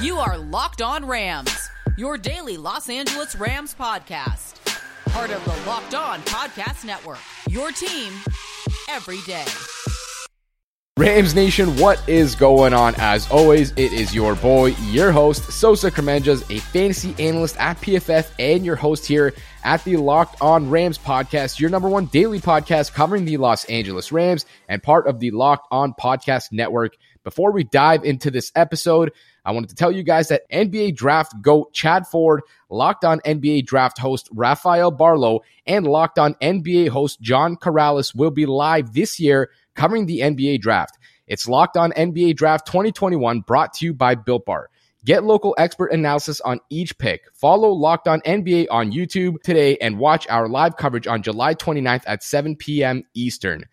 You are Locked On Rams, your daily Los Angeles Rams podcast. Part of the Locked On Podcast Network. Your team every day. Rams Nation, what is going on? As always, it is your boy, your host, Sosa Kremenjas, a fantasy analyst at PFF, and your host here at the Locked On Rams podcast, your number one daily podcast covering the Los Angeles Rams and part of the Locked On Podcast Network. Before we dive into this episode, I wanted to tell you guys that NBA draft GOAT Chad Ford, Locked On NBA draft host Rafael Barlow, and Locked On NBA host John Karalis will be live this year covering the NBA draft. It's Locked On NBA Draft 2021 brought to you by Built Bar. Get local expert analysis on each pick. Follow Locked On NBA on YouTube today and watch our live coverage on July 29th at 7 p.m. Eastern.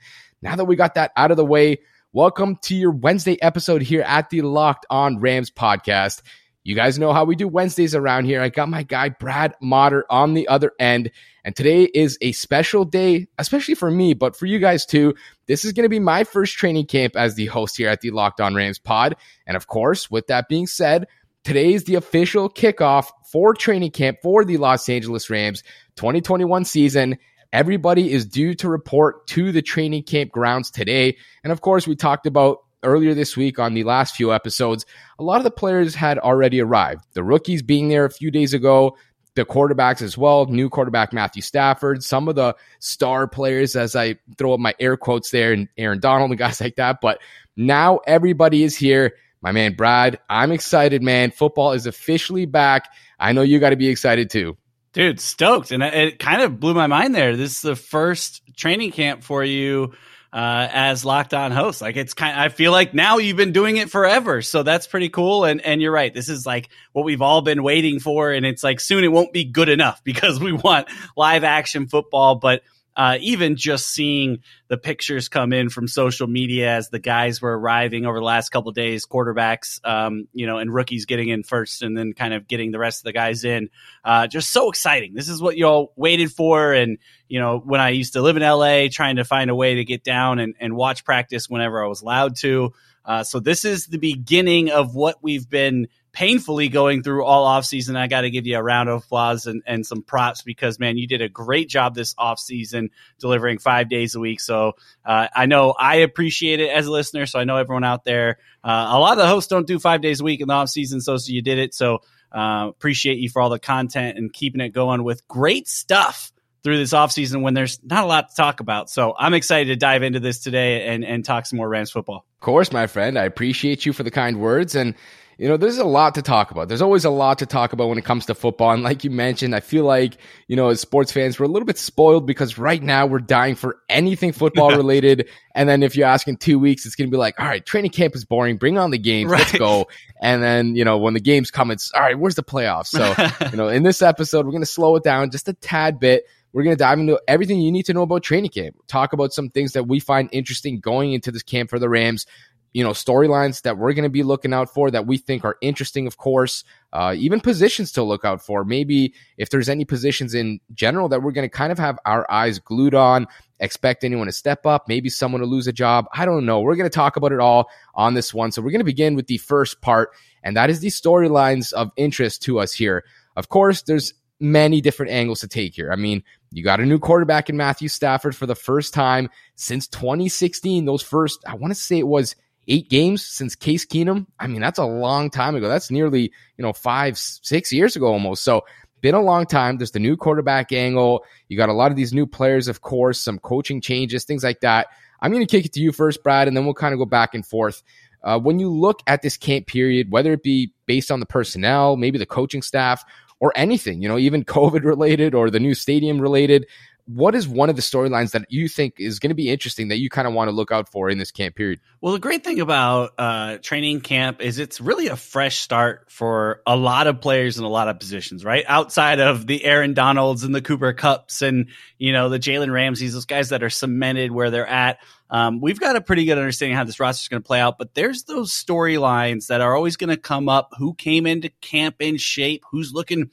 Now that we got that out of the way, welcome to your Wednesday episode here at the Locked On Rams podcast. You guys know how we do Wednesdays around here. I got my guy Brad Motter on the other end. And today is a special day, especially for me, but for you guys too. This is going to be my first training camp as the host here at the Locked On Rams pod. And of course, with that being said, today is the official kickoff for training camp for the Los Angeles Rams 2021 season. Everybody is due to report to the training camp grounds today. And of course, we talked about earlier this week on the last few episodes, a lot of the players had already arrived. The rookies being there a few days ago, the quarterbacks as well, new quarterback Matthew Stafford, some of the star players, as I throw up my air quotes there, and Aaron Donald and guys like that. But now everybody is here. My man Brad, I'm excited, man. Football is officially back. I know you got to be excited too. Dude, stoked. And it kind of blew my mind there. This is the first training camp for you uh, as locked on host. Like it's kind of, I feel like now you've been doing it forever. So that's pretty cool. And, and you're right. This is like what we've all been waiting for. And it's like soon it won't be good enough because we want live action football. But uh, even just seeing the pictures come in from social media as the guys were arriving over the last couple days, quarterbacks, um, you know, and rookies getting in first, and then kind of getting the rest of the guys in. Uh, just so exciting. This is what y'all waited for, and you know, when I used to live in LA, trying to find a way to get down and, and watch practice whenever I was allowed to. Uh, so this is the beginning of what we've been painfully going through all offseason. I got to give you a round of applause and, and some props because, man, you did a great job this offseason delivering five days a week. So uh, I know I appreciate it as a listener. So I know everyone out there, uh, a lot of the hosts don't do five days a week in the offseason. So, so you did it. So uh, appreciate you for all the content and keeping it going with great stuff through this offseason when there's not a lot to talk about. So I'm excited to dive into this today and, and talk some more Rams football. Of course, my friend. I appreciate you for the kind words. And you know, there's a lot to talk about. There's always a lot to talk about when it comes to football. And like you mentioned, I feel like, you know, as sports fans, we're a little bit spoiled because right now we're dying for anything football related. and then if you ask in two weeks, it's going to be like, all right, training camp is boring. Bring on the games. Right. Let's go. And then, you know, when the games come, it's all right, where's the playoffs? So, you know, in this episode, we're going to slow it down just a tad bit. We're going to dive into everything you need to know about training camp, talk about some things that we find interesting going into this camp for the Rams, you know storylines that we're going to be looking out for that we think are interesting of course uh, even positions to look out for. Maybe if there's any positions in general that we're going to kind of have our eyes glued on expect anyone to step up maybe someone to lose a job. I don't know. We're going to talk about it all on this one. So we're going to begin with the first part and that is the storylines of interest to us here. Of course there's many different angles to take here. I mean you got a new quarterback in matthew stafford for the first time since 2016 those first i want to say it was eight games since Case Keenum. I mean, that's a long time ago. That's nearly, you know, five, six years ago almost. So, been a long time. There's the new quarterback angle. You got a lot of these new players, of course, some coaching changes, things like that. I'm going to kick it to you first, Brad, and then we'll kind of go back and forth. Uh, when you look at this camp period, whether it be based on the personnel, maybe the coaching staff, or anything, you know, even COVID related or the new stadium related, what is one of the storylines that you think is going to be interesting that you kind of want to look out for in this camp period? Well, the great thing about uh, training camp is it's really a fresh start for a lot of players in a lot of positions, right? Outside of the Aaron Donalds and the Cooper Kupps and you know the Jalen Ramseys, those guys that are cemented where they're at. Um, we've got a pretty good understanding how this roster is going to play out, but there's those storylines that are always going to come up. Who came into camp in shape? Who's looking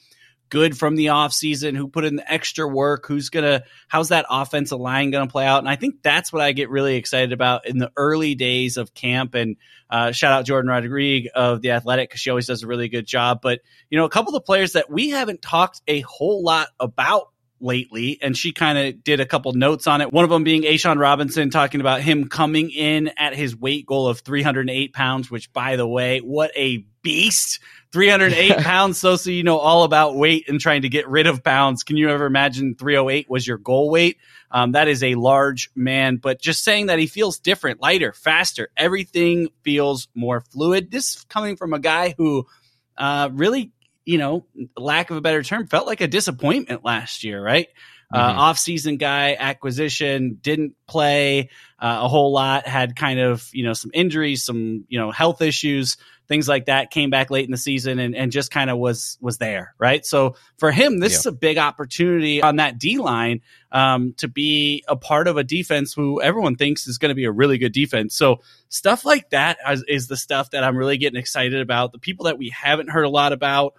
good from the offseason, who put in the extra work, who's going to, how's that offensive line going to play out? And I think that's what I get really excited about in the early days of camp. And uh, shout out Jordan Rodriguez of The Athletic because she always does a really good job. But, you know, a couple of the players that we haven't talked a whole lot about lately, and she kind of did a couple notes on it. One of them being A'Shawn Robinson talking about him coming in at his weight goal of 308 pounds, which, by the way, what a beast! 308 pounds. So, so you know all about weight and trying to get rid of pounds. Can you ever imagine 308 was your goal weight? Um, that is a large man, but just saying that he feels different, lighter, faster. Everything feels more fluid. This coming from a guy who uh, really you know, lack of a better term, felt like a disappointment last year, right? Uh, mm-hmm. Uh, off-season guy acquisition didn't play uh, a whole lot. Had kind of you know some injuries, some you know health issues, things like that. Came back late in the season and, and just kind of was was there, right? So for him, this yeah. is a big opportunity on that D line um, to be a part of a defense who everyone thinks is going to be a really good defense. So stuff like that is, is the stuff that I'm really getting excited about. The people that we haven't heard a lot about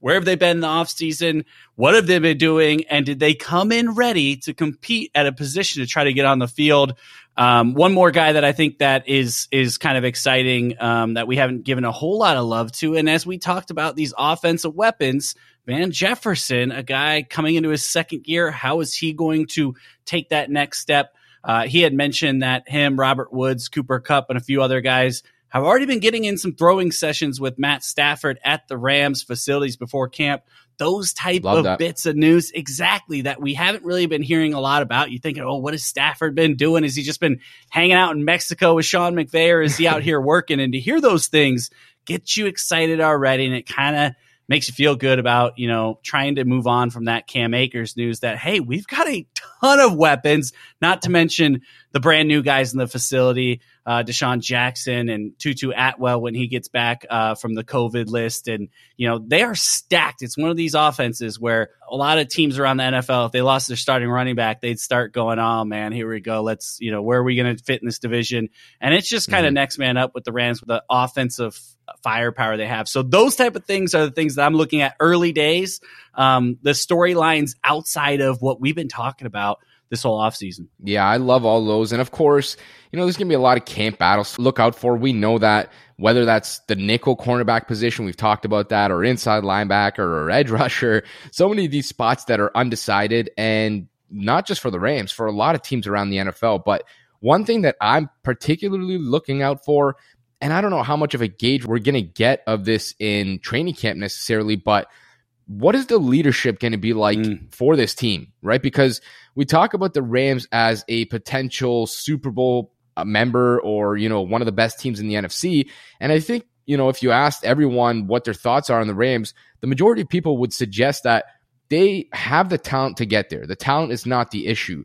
where have they been in the offseason? What have they been doing? And did they come in ready to compete at a position to try to get on the field? Um, one more guy that I think that is is kind of exciting um, that we haven't given a whole lot of love to. And as we talked about these offensive weapons, Van Jefferson, a guy coming into his second year, how is he going to take that next step? Uh, he had mentioned that him, Robert Woods, Cooper Kupp, and a few other guys – have already been getting in some throwing sessions with Matt Stafford at the Rams facilities before camp. Those type Love of that. bits of news, exactly that we haven't really been hearing a lot about. You thinking, oh, what has Stafford been doing? Has he just been hanging out in Mexico with Sean McVay, or is he out here working? And to hear those things gets you excited already, and it kind of makes you feel good about you know trying to move on from that Cam Akers news that hey we've got a ton of weapons not to mention the brand new guys in the facility uh, DeSean Jackson and Tutu Atwell when he gets back uh, from the COVID list. And you know they are stacked. It's one of these offenses where a lot of teams around the NFL if they lost their starting running back they'd start going oh man here we go. Let's you know where are we going to fit in this division? And it's just kind of mm-hmm. next man up with the Rams with the offensive firepower they have. So those type of things are the things that I'm looking at early days. Um, the storylines outside of what we've been talking about this whole offseason. Yeah, I love all those. And of course, you know, there's going to be a lot of camp battles to look out for. We know that whether that's the nickel cornerback position, we've talked about that, or inside linebacker or edge rusher, so many of these spots that are undecided and not just for the Rams, for a lot of teams around the NFL. But one thing that I'm particularly looking out for and I don't know how much of a gauge we're going to get of this in training camp necessarily, but what is the leadership going to be like mm. for this team, right? Because we talk about the Rams as a potential Super Bowl uh, member or, you know, one of the best teams in the NFC. And I think, you know, if you asked everyone what their thoughts are on the Rams, the majority of people would suggest that they have the talent to get there. The talent is not the issue.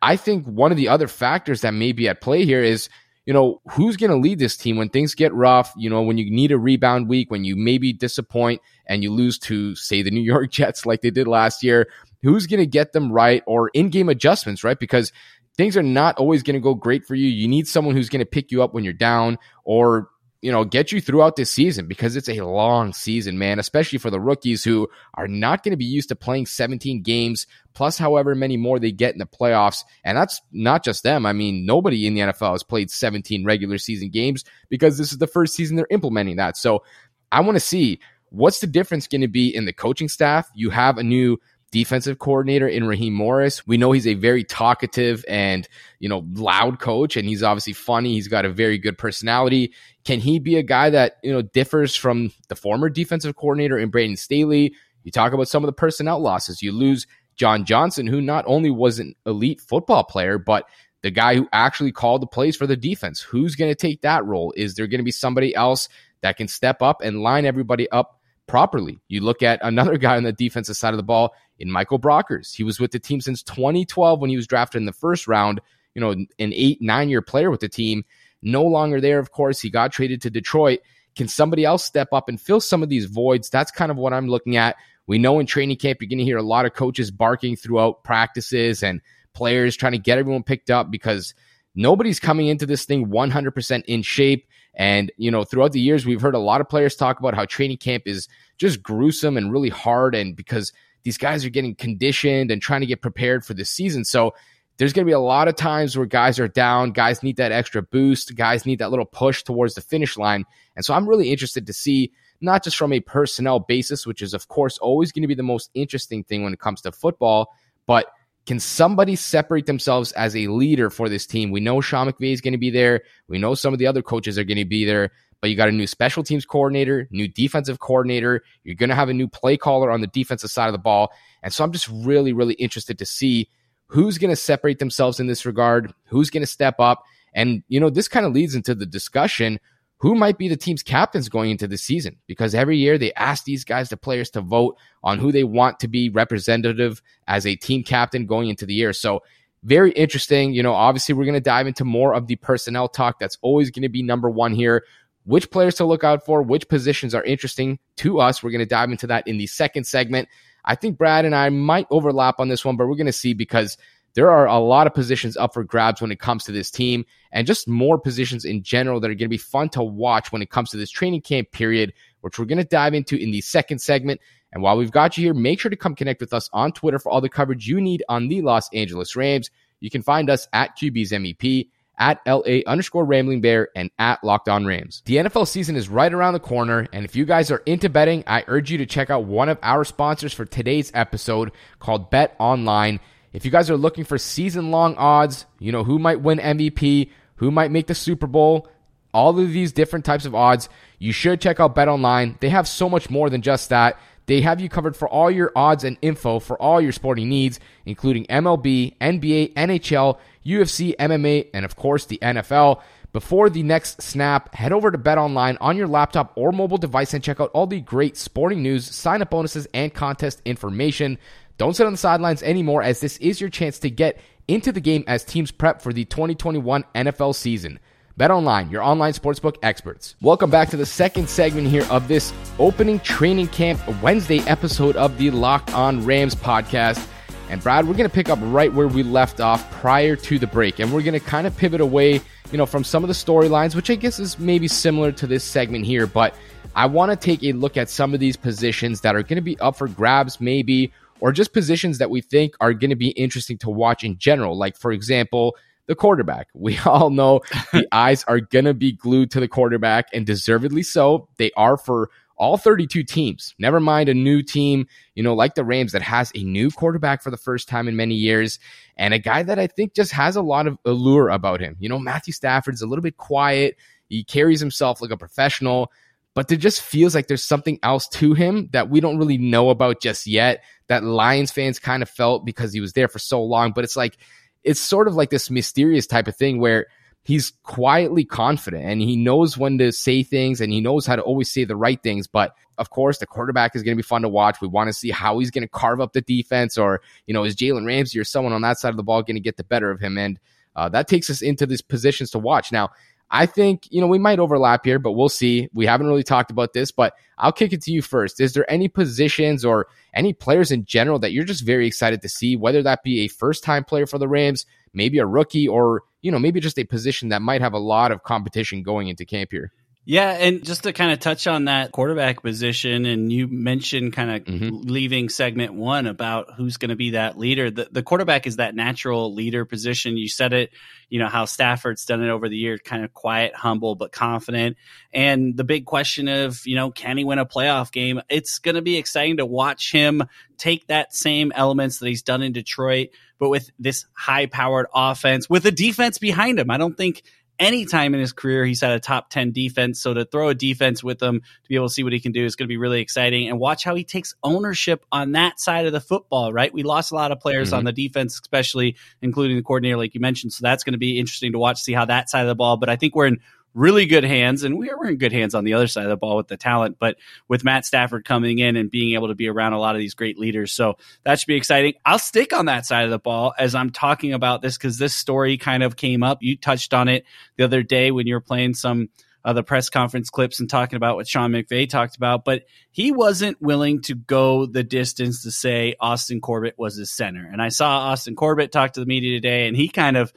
I think one of the other factors that may be at play here is you know, who's going to lead this team when things get rough? You know, when you need a rebound week, when you maybe disappoint and you lose to, say, the New York Jets like they did last year, who's going to get them right or in game adjustments, right? Because things are not always going to go great for you. You need someone who's going to pick you up when you're down or you know, get you throughout this season because it's a long season, man, especially for the rookies who are not going to be used to playing 17 games plus however many more they get in the playoffs. And that's not just them. I mean, nobody in the NFL has played 17 regular season games because this is the first season they're implementing that. So I want to see what's the difference going to be in the coaching staff. You have a new defensive coordinator in Raheem Morris. We know he's a very talkative and, you know, loud coach and he's obviously funny. He's got a very good personality. Can he be a guy that, you know, differs from the former defensive coordinator in Brandon Staley? You talk about some of the personnel losses. You lose John Johnson, who not only was an elite football player, but the guy who actually called the plays for the defense. Who's going to take that role? Is there going to be somebody else that can step up and line everybody up properly? You look at another guy on the defensive side of the ball in Michael Brockers. He was with the team since 2012 when he was drafted in the first round, you know, an eight, nine year player with the team. No longer there, of course. He got traded to Detroit. Can somebody else step up and fill some of these voids? That's kind of what I'm looking at. We know in training camp, you're going to hear a lot of coaches barking throughout practices and players trying to get everyone picked up because nobody's coming into this thing 100% in shape. And, you know, throughout the years, we've heard a lot of players talk about how training camp is just gruesome and really hard. And because these guys are getting conditioned and trying to get prepared for the season. So there's going to be a lot of times where guys are down, guys need that extra boost, guys need that little push towards the finish line. And so I'm really interested to see not just from a personnel basis, which is, of course, always going to be the most interesting thing when it comes to football, but can somebody separate themselves as a leader for this team? We know Sean McVay is going to be there. We know some of the other coaches are going to be there, but you got a new special teams coordinator, new defensive coordinator. You're going to have a new play caller on the defensive side of the ball. And so I'm just really, really interested to see who's going to separate themselves in this regard, who's going to step up. And, you know, this kind of leads into the discussion who might be the team's captains going into the season because every year they ask these guys, the players, to vote on who they want to be representative as a team captain going into the year. So, very interesting. You know, obviously, we're going to dive into more of the personnel talk. That's always going to be number one here. Which players to look out for, which positions are interesting to us. We're going to dive into that in the second segment. I think Brad and I might overlap on this one, but we're going to see because there are a lot of positions up for grabs when it comes to this team and just more positions in general that are going to be fun to watch when it comes to this training camp period, which we're going to dive into in the second segment. And while we've got you here, make sure to come connect with us on Twitter for all the coverage you need on the Los Angeles Rams. You can find us at QB's MEP, at LA underscore Rambling Bear, and at Locked On Rams. The NFL season is right around the corner, and if you guys are into betting, I urge you to check out one of our sponsors for today's episode called Bet Online. If you guys are looking for season long odds, you know, who might win MVP, who might make the Super Bowl, all of these different types of odds, you should check out Bet Online. They have so much more than just that. They have you covered for all your odds and info for all your sporting needs, including MLB, NBA, NHL, UFC, MMA, and of course the NFL. Before the next snap, head over to Bet Online on your laptop or mobile device and check out all the great sporting news, sign up bonuses, and contest information. Don't sit on the sidelines anymore, as this is your chance to get into the game as teams prep for the 2021 NFL season. Bet online, your online sportsbook experts. Welcome back to the second segment here of this opening training camp Wednesday episode of the Locked On Rams podcast. And Brad, we're going to pick up right where we left off prior to the break, and we're going to kind of pivot away, you know, from some of the storylines, which I guess is maybe similar to this segment here, but I want to take a look at some of these positions that are going to be up for grabs, maybe, or just positions that we think are going to be interesting to watch in general. Like, for example, the quarterback. We all know the eyes are going to be glued to the quarterback, and deservedly so. They are for all 32 teams. Never mind a new team, you know, like the Rams that has a new quarterback for the first time in many years and a guy that I think just has a lot of allure about him. You know, Matthew Stafford's a little bit quiet. He carries himself like a professional but there just feels like there's something else to him that we don't really know about just yet that Lions fans kind of felt because he was there for so long. But it's like, it's sort of like this mysterious type of thing where he's quietly confident and he knows when to say things and he knows how to always say the right things. But of course, the quarterback is going to be fun to watch. We want to see how he's going to carve up the defense or, you know, is Jalen Ramsey or someone on that side of the ball going to get the better of him? And uh, that takes us into these positions to watch. Now, I think, you know, we might overlap here, but we'll see. We haven't really talked about this, but I'll kick it to you first. Is there any positions or any players in general that you're just very excited to see, whether that be a first time player for the Rams, maybe a rookie, or, you know, maybe just a position that might have a lot of competition going into camp here? Yeah, and just to kind of touch on that quarterback position, and you mentioned kind of mm-hmm. leaving segment one about who's going to be that leader. The, the quarterback is that natural leader position. You said it, you know, how Stafford's done it over the years, kind of quiet, humble, but confident. And the big question of, you know, can he win a playoff game? It's going to be exciting to watch him take that same elements that he's done in Detroit, but with this high powered offense, with a defense behind him. I don't think any time in his career he's had a top 10 defense. So to throw a defense with him to be able to see what he can do is going to be really exciting. And watch how he takes ownership on that side of the football, right? We lost a lot of players mm-hmm. on the defense, especially including the coordinator, like you mentioned. So that's going to be interesting to watch, see how that side of the ball. But I think we're in really good hands, and we are in good hands on the other side of the ball with the talent. But with Matt Stafford coming in and being able to be around a lot of these great leaders, so that should be exciting. I'll stick on that side of the ball as I'm talking about this because this story kind of came up. You touched on it the other day when you were playing some of the press conference clips and talking about what Sean McVay talked about, but he wasn't willing to go the distance to say Austin Corbett was his center. And I saw Austin Corbett talk to the media today, and he kind of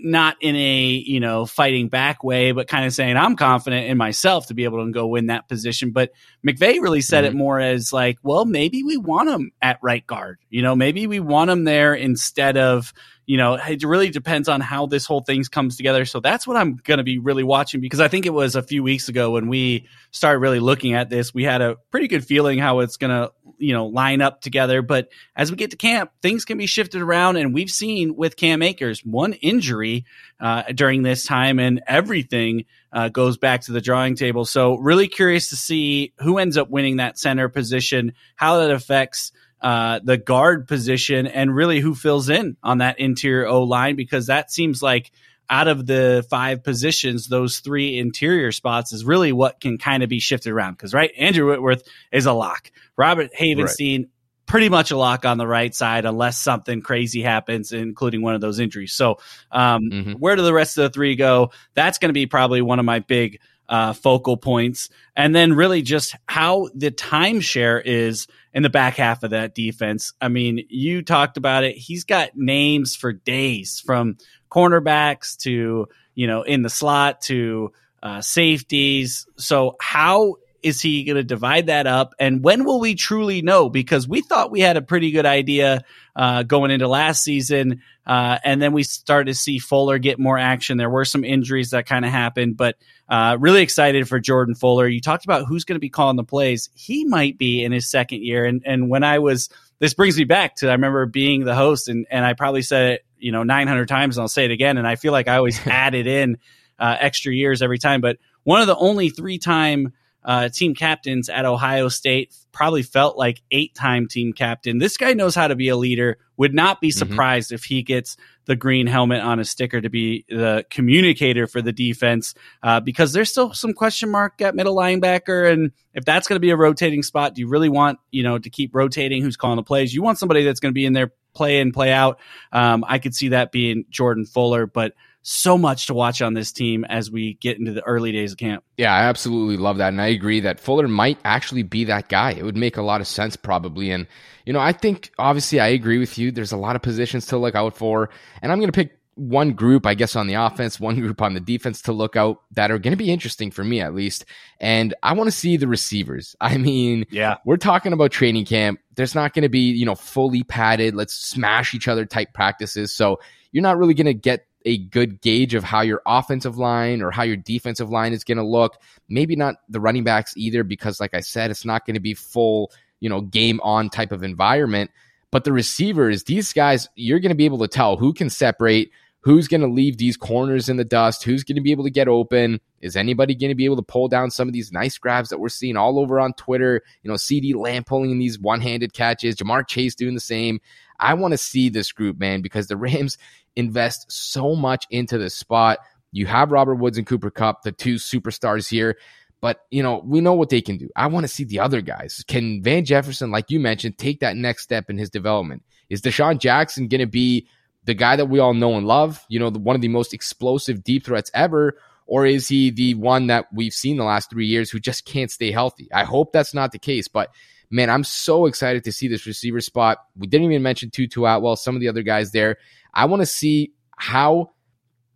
not in a you know fighting back way, but kind of saying I'm confident in myself to be able to go win that position. But McVay really said mm-hmm. it more as like, well, maybe we want him at right guard. You know, maybe we want him there instead of you know, it really depends on how this whole thing comes together. So that's what I'm going to be really watching because I think it was a few weeks ago when we started really looking at this, we had a pretty good feeling how it's going to, you know, line up together. But as we get to camp, things can be shifted around. And we've seen with Cam Akers, one injury uh, during this time and everything uh, goes back to the drawing table. So really curious to see who ends up winning that center position, how that affects uh, the guard position and really who fills in on that interior O line because that seems like out of the five positions, those three interior spots is really what can kind of be shifted around. Because right, Andrew Whitworth is a lock. Robert Havenstein. Right. Pretty much a lock on the right side, unless something crazy happens, including one of those injuries. So, um, mm-hmm. where do the rest of the three go? That's going to be probably one of my big uh, focal points. And then really just how the timeshare is in the back half of that defense. I mean, you talked about it. He's got names for days from cornerbacks to, you know, in the slot to uh, safeties. So, how is he going to divide that up? And when will we truly know? Because we thought we had a pretty good idea uh, going into last season. Uh, and then we started to see Fuller get more action. There were some injuries that kind of happened, but uh, really excited for Jordan Fuller. You talked about who's going to be calling the plays. He might be in his second year. And, and when I was, this brings me back to, I remember being the host and, and I probably said it, you know, 900 times and I'll say it again. And I feel like I always added in uh, extra years every time. But one of the only three time uh, team captains at Ohio State, probably felt like eight time team captain. This guy knows how to be a leader. Would not be mm-hmm. surprised mm-hmm. if he gets the green helmet on a sticker to be the communicator for the defense uh, because there's still some question mark at middle linebacker. And if that's going to be a rotating spot, do you really want, you know, to keep rotating who's calling the plays? You want somebody that's going to be in there play in, play out. Um, I could see that being Jordan Fuller, but so much to watch on this team as we get into the early days of camp. Yeah, I absolutely love that. And I agree that Fuller might actually be that guy. It would make a lot of sense, probably. And, you know, I think obviously I agree with you. There's a lot of positions to look out for. And I'm going to pick one group, I guess, on the offense, one group on the defense to look out that are going to be interesting for me at least. And I want to see the receivers. I mean, yeah, we're talking about training camp. There's not going to be, you know, fully padded, let's smash each other type practices. So you're not really going to get a good gauge of how your offensive line or how your defensive line is going to look. Maybe not the running backs either, because like I said, it's not going to be full, you know, game on type of environment. But the receivers, these guys, you're going to be able to tell who can separate, who's going to leave these corners in the dust, who's going to be able to get open. Is anybody going to be able to pull down some of these nice grabs that we're seeing all over on Twitter? You know, CeeDee Lamb pulling these one handed catches, Ja'Marr Chase doing the same. I want to see this group, man, because the Rams invest so much into this spot. You have Robert Woods and Cooper Kupp, the two superstars here. But, you know, we know what they can do. I want to see the other guys. Can Van Jefferson, like you mentioned, take that next step in his development? Is DeSean Jackson going to be the guy that we all know and love, you know, the, one of the most explosive deep threats ever? Or is he the one that we've seen the last three years who just can't stay healthy? I hope that's not the case. But man, I'm so excited to see this receiver spot. We didn't even mention Tutu Atwell, some of the other guys there. I want to see how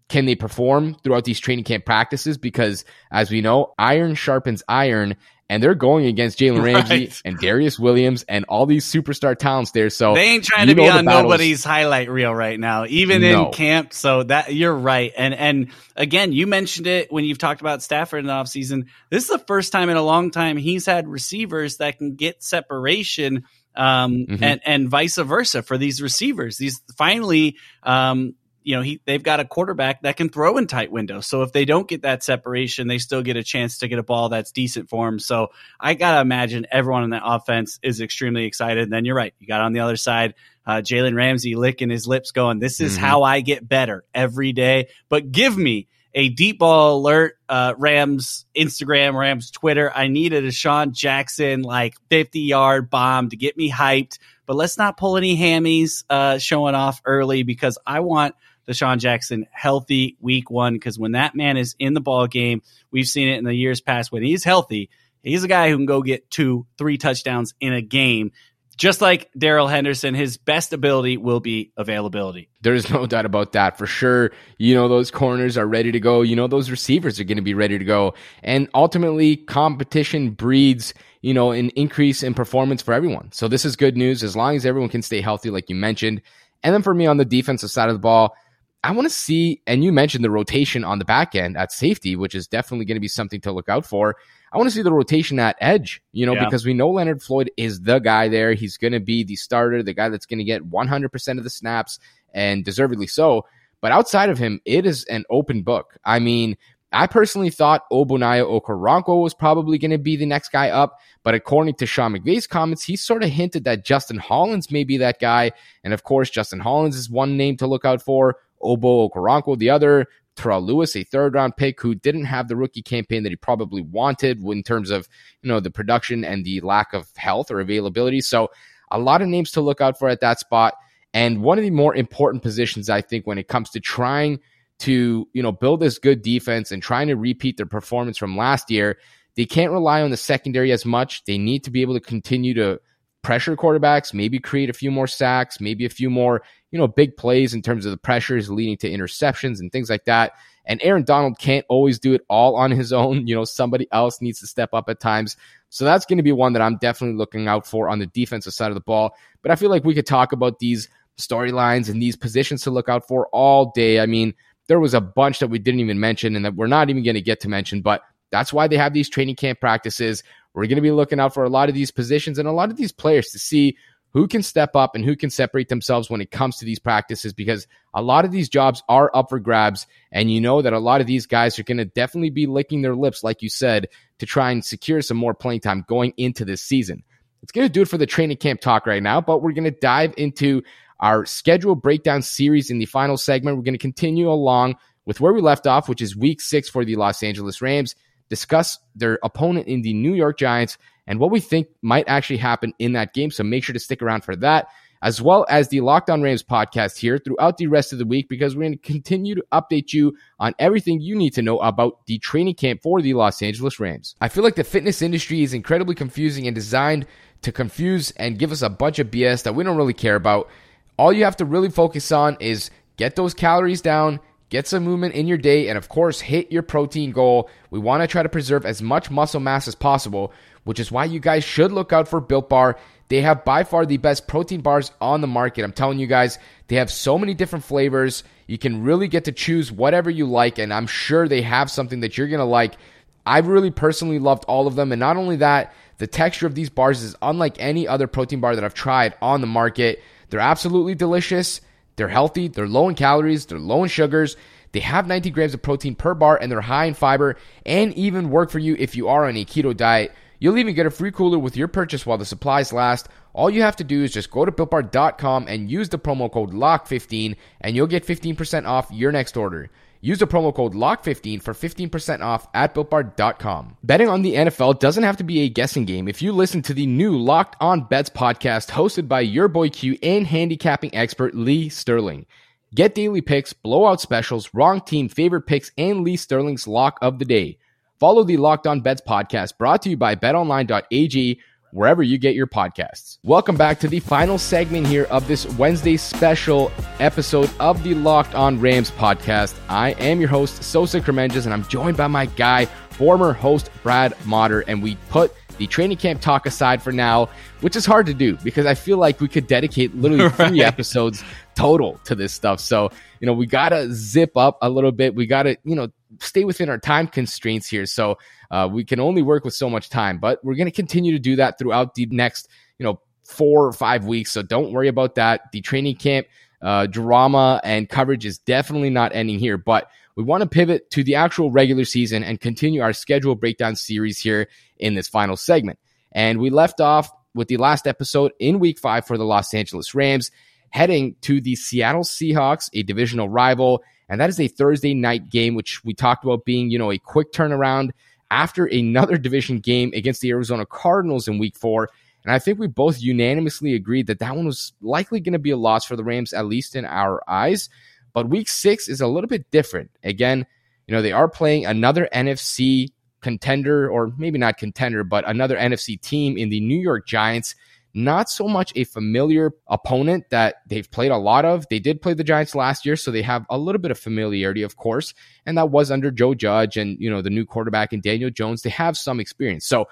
can they perform throughout these training camp practices because as we know, iron sharpens iron and they're going against Jalen Ramsey right. and Darious Williams and all these superstar talents there. So they ain't trying to be on nobody's highlight reel right now, even no. in camp. So that you're right. And and again, you mentioned it when you've talked about Stafford in the offseason. This is the first time in a long time he's had receivers that can get separation um, mm-hmm. and and vice versa for these receivers. These finally, um, you know, he they've got a quarterback that can throw in tight windows. So if they don't get that separation, they still get a chance to get a ball that's decent for them. So I gotta imagine everyone in that offense is extremely excited. And then you're right, you got on the other side. Uh, Jalen Ramsey licking his lips, going, "This is mm-hmm. how I get better every day." But give me a deep ball alert, uh, Rams Instagram, Rams Twitter. I needed DeSean Jackson like 50 yard bomb to get me hyped, but let's not pull any hammies uh, showing off early because I want DeSean Jackson healthy week one. Because when that man is in the ball game, we've seen it in the years past when he's healthy. He's a guy who can go get two, three touchdowns in a game just like Darrell Henderson, his best ability will be availability. There's no doubt about that for sure. You know, those corners are ready to go. You know, those receivers are going to be ready to go. And ultimately, competition breeds, you know, an increase in performance for everyone. So this is good news as long as everyone can stay healthy, like you mentioned. And then for me on the defensive side of the ball, I want to see, and you mentioned the rotation on the back end at safety, which is definitely going to be something to look out for. I want to see the rotation at edge, you know, yeah. because we know Leonard Floyd is the guy there. He's going to be the starter, the guy that's going to get 100% of the snaps and deservedly so. But outside of him, it is an open book. I mean, I personally thought Ogbonnaya Okoronkwo was probably going to be the next guy up, but according to Sean McVay's comments, he sort of hinted that Justin Hollins may be that guy. And of course, Justin Hollins is one name to look out for. Ogbo Okoronkwo, the other, Terrell Lewis, a third round pick who didn't have the rookie campaign that he probably wanted in terms of, you know, the production and the lack of health or availability. So a lot of names to look out for at that spot. And one of the more important positions, I think, when it comes to trying to, you know, build this good defense and trying to repeat their performance from last year, they can't rely on the secondary as much. They need to be able to continue to pressure quarterbacks, maybe create a few more sacks, maybe a few more, you know, big plays in terms of the pressures leading to interceptions and things like that. And Aaron Donald can't always do it all on his own. You know, somebody else needs to step up at times. So that's going to be one that I'm definitely looking out for on the defensive side of the ball. But I feel like we could talk about these storylines and these positions to look out for all day. I mean, there was a bunch that we didn't even mention and that we're not even going to get to mention, but that's why they have these training camp practices. We're going to be looking out for a lot of these positions and a lot of these players to see who can step up and who can separate themselves when it comes to these practices because a lot of these jobs are up for grabs. And you know that a lot of these guys are going to definitely be licking their lips, like you said, to try and secure some more playing time going into this season. It's going to do it for the training camp talk right now, but we're going to dive into our schedule breakdown series in the final segment. We're going to continue along with where we left off, which is week six for the Los Angeles Rams, discuss their opponent in the New York Giants and what we think might actually happen in that game. So make sure to stick around for that, as well as the Locked On Rams podcast here throughout the rest of the week, because we're going to continue to update you on everything you need to know about the training camp for the Los Angeles Rams. I feel like the fitness industry is incredibly confusing and designed to confuse and give us a bunch of BS that we don't really care about. All you have to really focus on is get those calories down get some movement in your day, and of course, hit your protein goal. We want to try to preserve as much muscle mass as possible, which is why you guys should look out for Built Bar. They have by far the best protein bars on the market. I'm telling you guys, they have so many different flavors. You can really get to choose whatever you like, and I'm sure they have something that you're going to like. I've really personally loved all of them, and not only that, the texture of these bars is unlike any other protein bar that I've tried on the market. They're absolutely delicious. They're healthy, they're low in calories, they're low in sugars. They have 90 grams of protein per bar and they're high in fiber and even work for you if you are on a keto diet. You'll even get a free cooler with your purchase while the supplies last. All you have to do is just go to builtbar.com and use the promo code LOCK15 and you'll get 15% off your next order. Use the promo code LOCK15 for 15% off at BuiltBar.com. Betting on the NFL doesn't have to be a guessing game. If you listen to the new Locked On Bets podcast hosted by your boy Q and handicapping expert Lee Sterling. Get daily picks, blowout specials, wrong team favorite picks, and Lee Sterling's lock of the day. Follow the Locked On Bets podcast brought to you by betonline.ag wherever you get your podcasts. Welcome back to the final segment here of this Wednesday special episode of the Locked On Rams podcast. I am your host, Sosa Kremenjas, and I'm joined by my guy, former host Brad Motter, and we put the training camp talk aside for now, which is hard to do because I feel like we could dedicate literally right. three episodes total to this stuff. So, you know, we got to zip up a little bit. We got to, you know, stay within our time constraints here. So uh, we can only work with so much time, but we're going to continue to do that throughout the next, you know, four or five weeks. So don't worry about that. The training camp uh, drama and coverage is definitely not ending here, but we want to pivot to the actual regular season and continue our schedule breakdown series here in this final segment. And we left off with the last episode in week five for the Los Angeles Rams, heading to the Seattle Seahawks, a divisional rival. And that is a Thursday night game, which we talked about being, you know, a quick turnaround after another division game against the Arizona Cardinals in week four. And I think we both unanimously agreed that that one was likely going to be a loss for the Rams, at least in our eyes. But week six is a little bit different. Again, you know, they are playing another NFC contender, or maybe not contender, but another NFC team in the New York Giants. Not so much a familiar opponent that they've played a lot of. They did play the Giants last year, so they have a little bit of familiarity, of course, and that was under Joe Judge and, you know, the new quarterback and Daniel Jones. They have some experience. So,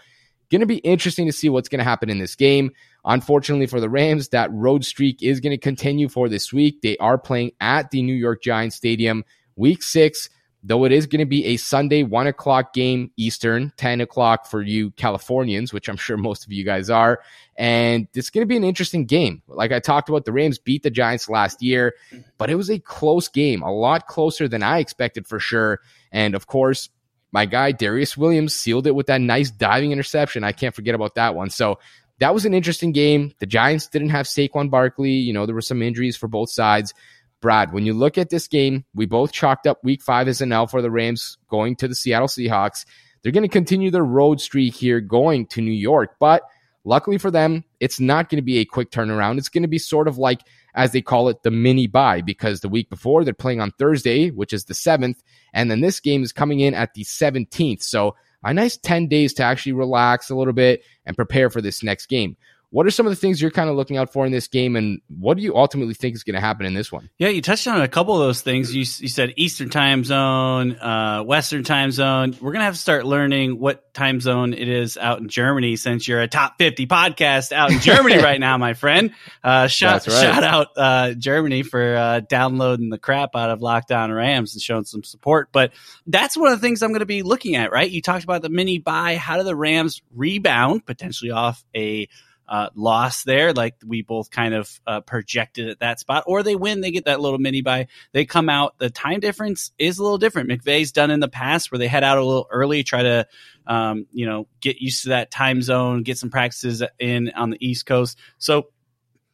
going to be interesting to see what's going to happen in this game. Unfortunately for the Rams, that road streak is going to continue for this week. They are playing at the New York Giants Stadium week six though it is going to be a Sunday, one o'clock game Eastern, 10 o'clock for you Californians, which I'm sure most of you guys are. And it's going to be an interesting game. Like I talked about, the Rams beat the Giants last year, but it was a close game, a lot closer than I expected for sure. And of course, my guy Darious Williams sealed it with that nice diving interception. I can't forget about that one. So that was an interesting game. The Giants didn't have Saquon Barkley. You know, there were some injuries for both sides. Brad, when you look at this game, we both chalked up week five as an L for the Rams going to the Seattle Seahawks. They're going to continue their road streak here going to New York, but luckily for them, it's not going to be a quick turnaround. It's going to be sort of like, as they call it, the mini bye, because the week before they're playing on Thursday, which is the 7th, and then this game is coming in at the 17th. So a nice 10 days to actually relax a little bit and prepare for this next game. What are some of the things you're kind of looking out for in this game, and what do you ultimately think is going to happen in this one? Yeah, you touched on a couple of those things. You, you said Eastern time zone, uh, Western time zone. We're going to have to start learning what time zone it is out in Germany since you're a top 50 podcast out in Germany right now, my friend. Uh, shout, right. shout out uh, Germany for uh, downloading the crap out of Locked On Rams and showing some support. But that's one of the things I'm going to be looking at, right? You talked about the mini bye. How do the Rams rebound potentially off a uh, loss there, like we both kind of uh, projected at that spot, or they win, they get that little mini bye, They come out. The time difference is a little different. McVay's done in the past where they head out a little early, try to um, you know get used to that time zone, get some practices in on the East Coast. So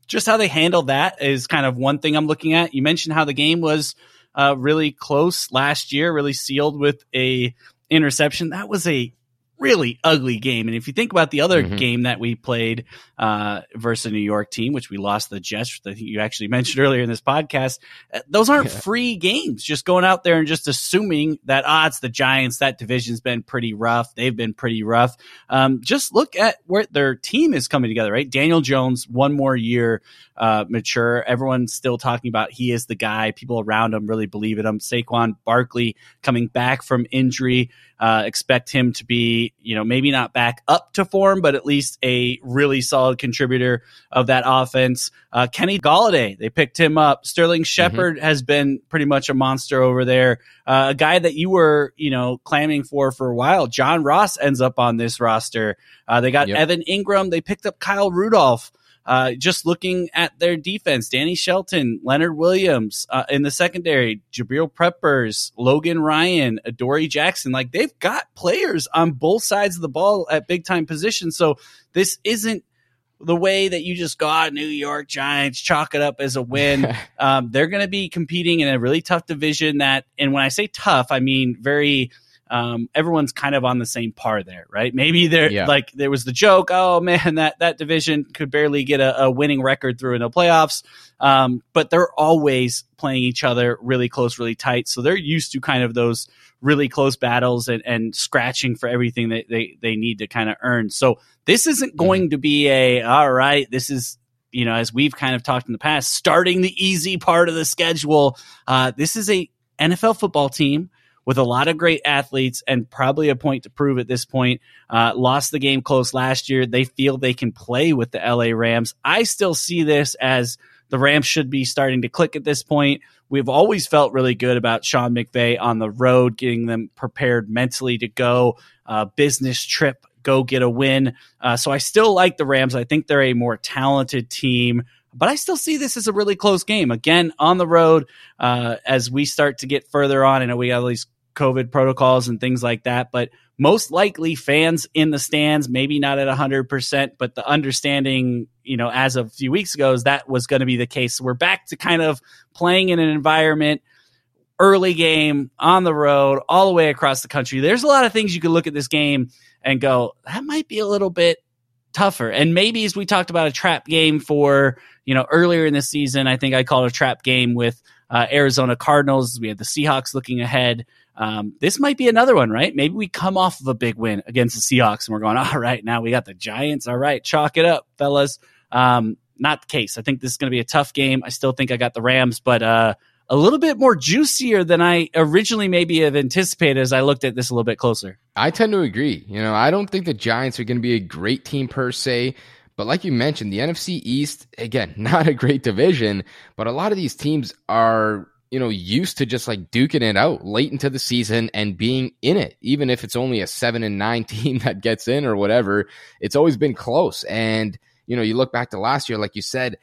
just how they handle that is kind of one thing I'm looking at. You mentioned how the game was uh, really close last year, really sealed with a interception. That was a really ugly game. And if you think about the other mm-hmm. game that we played uh, versus a New York team, which we lost the Jets, that you actually mentioned earlier in this podcast, uh, those aren't yeah. free games. Just going out there and just assuming that, odds it's the Giants. That division's been pretty rough. They've been pretty rough. Um, just look at where their team is coming together, right? Daniel Jones, one more year uh, mature. Everyone's still talking about he is the guy. People around him really believe in him. Saquon Barkley coming back from injury. Uh, expect him to be, you know, maybe not back up to form, but at least a really solid contributor of that offense. Uh, Kenny Golladay, they picked him up. Sterling mm-hmm. Shepard mm-hmm. has been pretty much a monster over there. Uh, a guy that you were, you know, clamming for for a while. John Ross ends up on this roster. Uh, they got yep. Evan Engram. They picked up Kyle Rudolph. Uh, just looking at their defense, Danny Shelton, Leonard Williams uh, in the secondary, Jabrill Peppers, Logan Ryan, Adoree Jackson. Like they've got players on both sides of the ball at big time positions. So this isn't the way that you just got New York Giants, chalk it up as a win. um, they're going to be competing in a really tough division that, and when I say tough, I mean very um, everyone's kind of on the same par there, right? Maybe there, yeah. like there was the joke, oh man, that that division could barely get a, a winning record through in the playoffs, um, but they're always playing each other really close, really tight, so they're used to kind of those really close battles and, and scratching for everything that they they need to kind of earn. So this isn't mm-hmm. going mm-hmm. to be a all right. This is you know as we've kind of talked in the past, starting the easy part of the schedule. Uh, this is a NFL football team with a lot of great athletes and probably a point to prove at this point. Uh, lost the game close last year. They feel they can play with the LA Rams. I still see this as the Rams should be starting to click at this point. We've always felt really good about Sean McVay on the road, getting them prepared mentally to go uh, business trip, go get a win. Uh, so I still like the Rams. I think they're a more talented team but I still see this as a really close game. Again, on the road, uh, as we start to get further on, I know we got all these COVID protocols and things like that. But most likely fans in the stands, maybe not at 100%, but the understanding, you know, as of a few weeks ago is that was going to be the case. So we're back to kind of playing in an environment, early game, on the road, all the way across the country. There's a lot of things you could look at this game and go, that might be a little bit tougher. And maybe as we talked about a trap game for, you know, earlier in the season, I think I called a trap game with uh, Arizona Cardinals. We had the Seahawks looking ahead. Um, this might be another one, right? Maybe we come off of a big win against the Seahawks and we're going, all right, now we got the Giants. All right, chalk it up, fellas. Um, not the case. I think this is going to be a tough game. I still think I got the Rams, but uh, a little bit more juicier than I originally maybe have anticipated as I looked at this a little bit closer. I tend to agree. You know, I don't think the Giants are going to be a great team per se. But like you mentioned, the NFC East, again, not a great division, but a lot of these teams are, you know, used to just like duking it out late into the season and being in it. Even if it's only a seven and nine team that gets in or whatever, it's always been close. And, you know, you look back to last year, like you said,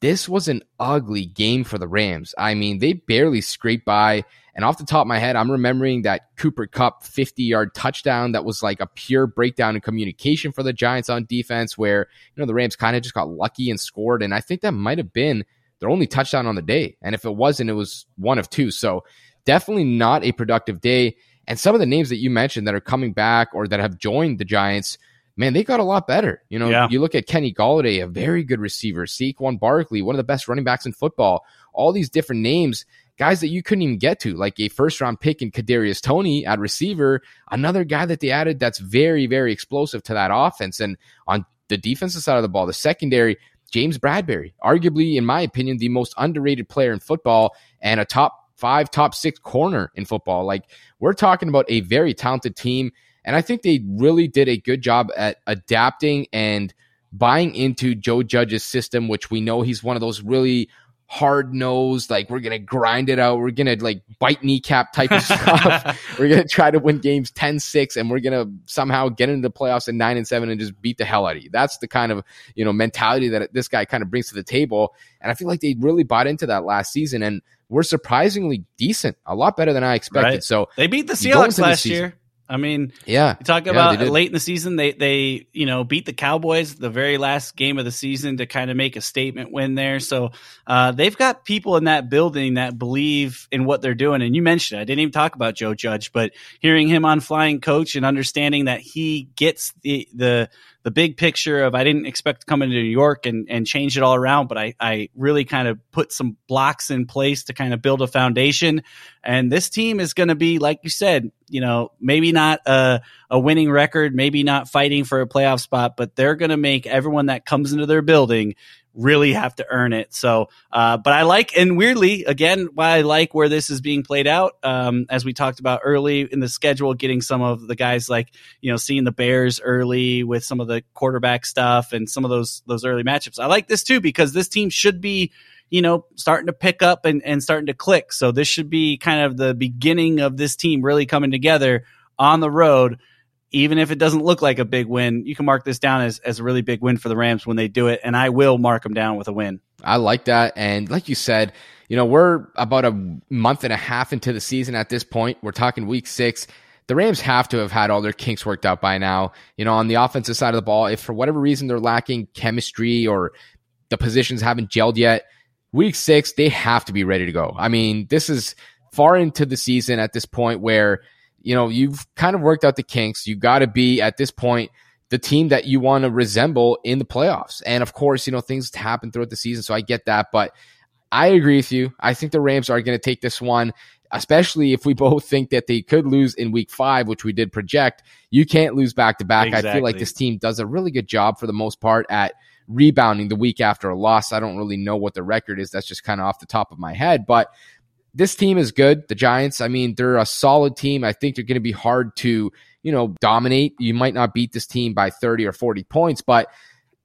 this was an ugly game for the Rams. I mean, they barely scraped by. And off the top of my head, I'm remembering that Cooper Kupp 50 yard touchdown that was like a pure breakdown in communication for the Giants on defense, where, you know, the Rams kind of just got lucky and scored. And I think that might have been their only touchdown on the day. And if it wasn't, it was one of two. So definitely not a productive day. And some of the names that you mentioned that are coming back or that have joined the Giants, man, they got a lot better. You know, yeah. you look at Kenny Golladay, a very good receiver, Saquon Barkley, one of the best running backs in football, all these different names, guys that you couldn't even get to, like a first round pick in Kadarius Toney at receiver, another guy that they added that's very, very explosive to that offense. And on the defensive side of the ball, the secondary, James Bradberry, arguably, in my opinion, the most underrated player in football and a top five, top six corner in football. Like we're talking about a very talented team. And I think they really did a good job at adapting and buying into Joe Judge's system, which we know he's one of those really hard nosed, like we're gonna grind it out, we're gonna like bite kneecap type of stuff. we're gonna try to win games 10-6 and we're gonna somehow get into the playoffs at nine and seven and just beat the hell out of you. That's the kind of you know mentality that this guy kind of brings to the table. And I feel like they really bought into that last season and we're surprisingly decent, a lot better than I expected. Right. So they beat the Seahawks last year. I mean, yeah, you talk about yeah, late in the season, they they you know beat the Cowboys the very last game of the season to kind of make a statement win there. So uh, they've got people in that building that believe in what they're doing. And you mentioned it, I didn't even talk about Joe Judge, but hearing him on Flying Coach and understanding that he gets the the the big picture of I didn't expect to come into New York and, and change it all around, but I, I really kind of put some blocks in place to kind of build a foundation. And this team is going to be, like you said, you know, maybe not a, a winning record, maybe not fighting for a playoff spot, but they're going to make everyone that comes into their building really have to earn it. So, uh, but I like, and weirdly, again, why I like where this is being played out, um, as we talked about early in the schedule, getting some of the guys like, you know, seeing the Bears early with some of the quarterback stuff and some of those, those early matchups. I like this too, because this team should be, you know, starting to pick up and, and starting to click. So this should be kind of the beginning of this team really coming together on the road even if it doesn't look like a big win, you can mark this down as, as a really big win for the Rams when they do it. And I will mark them down with a win. I like that. And like you said, you know, we're about a month and a half into the season at this point. We're talking week six. The Rams have to have had all their kinks worked out by now. You know, on the offensive side of the ball, if for whatever reason they're lacking chemistry or the positions haven't gelled yet, week six, they have to be ready to go. I mean, this is far into the season at this point where you know, you've kind of worked out the kinks. You got to be at this point the team that you want to resemble in the playoffs. And of course, you know, things happen throughout the season. So I get that. But I agree with you. I think the Rams are going to take this one, especially if we both think that they could lose in week five, which we did project. You can't lose back to back. I feel like this team does a really good job for the most part at rebounding the week after a loss. I don't really know what the record is. That's just kind of off the top of my head. But this team is good. The Giants, I mean, they're a solid team. I think they're going to be hard to, you know, dominate. You might not beat this team by 30 or 40 points, but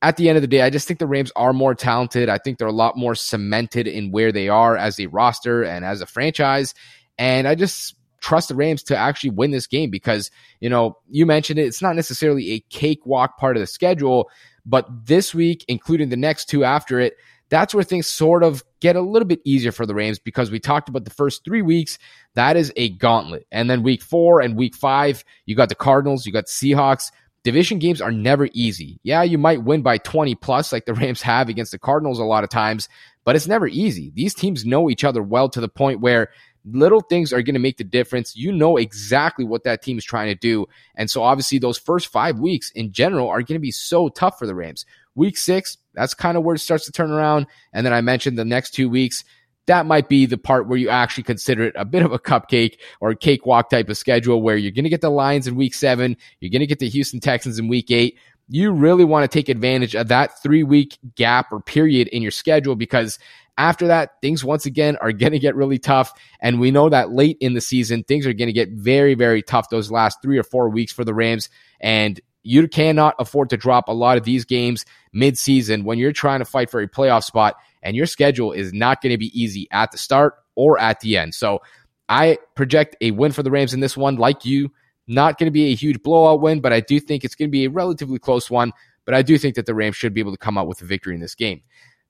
at the end of the day, I just think the Rams are more talented. I think they're a lot more cemented in where they are as a roster and as a franchise. And I just trust the Rams to actually win this game because, you know, you mentioned it, it's not necessarily a cakewalk part of the schedule, but this week, including the next two after it, that's where things sort of get a little bit easier for the Rams because we talked about the first three weeks. That is a gauntlet. And then week four and week five, you got the Cardinals, you got Seahawks. Division games are never easy. Yeah, you might win by 20 plus like the Rams have against the Cardinals a lot of times, but it's never easy. These teams know each other well to the point where little things are going to make the difference. You know exactly what that team is trying to do. And so obviously those first five weeks in general are going to be so tough for the Rams. Week six, that's kind of where it starts to turn around. And then I mentioned the next two weeks, that might be the part where you actually consider it a bit of a cupcake or a cakewalk type of schedule where you're going to get the Lions in week seven, you're going to get the Houston Texans in week eight. you really want to take advantage of that three week gap or period in your schedule because after that, things once again are going to get really tough. And we know that late in the season, things are going to get very, very tough those last three or four weeks for the Rams. And you cannot afford to drop a lot of these games mid-season when you're trying to fight for a playoff spot and your schedule is not going to be easy at the start or at the end. So I project a win for the Rams in this one, like you. Not going to be a huge blowout win, but I do think it's going to be a relatively close one. But I do think that the Rams should be able to come out with a victory in this game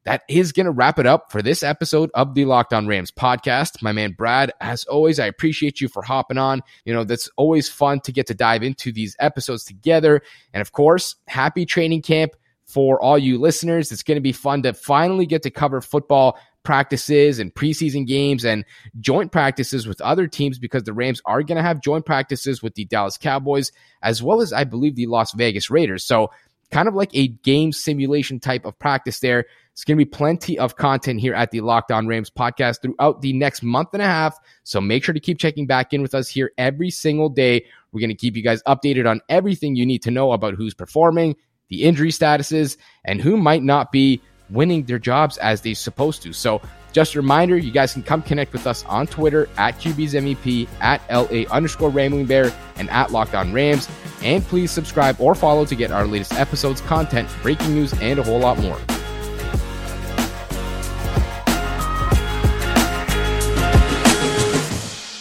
that is going to wrap it up for this episode of the Locked On Rams podcast. My man Brad, as always, I appreciate you for hopping on. You know, that's always fun to get to dive into these episodes together. And of course, happy training camp for all you listeners. It's going to be fun to finally get to cover football practices and preseason games and joint practices with other teams because the Rams are going to have joint practices with the Dallas Cowboys as well as I believe the Las Vegas Raiders. So kind of like a game simulation type of practice there. It's going to be plenty of content here at the Locked On Rams podcast throughout the next month and a half. So make sure to keep checking back in with us here every single day. We're going to keep you guys updated on everything you need to know about who's performing, the injury statuses, and who might not be winning their jobs as they're supposed to. So just a reminder, you guys can come connect with us on Twitter at QB's MVP, at LA underscore Rambling Bear, and at Locked On Rams. And please subscribe or follow to get our latest episodes, content, breaking news, and a whole lot more.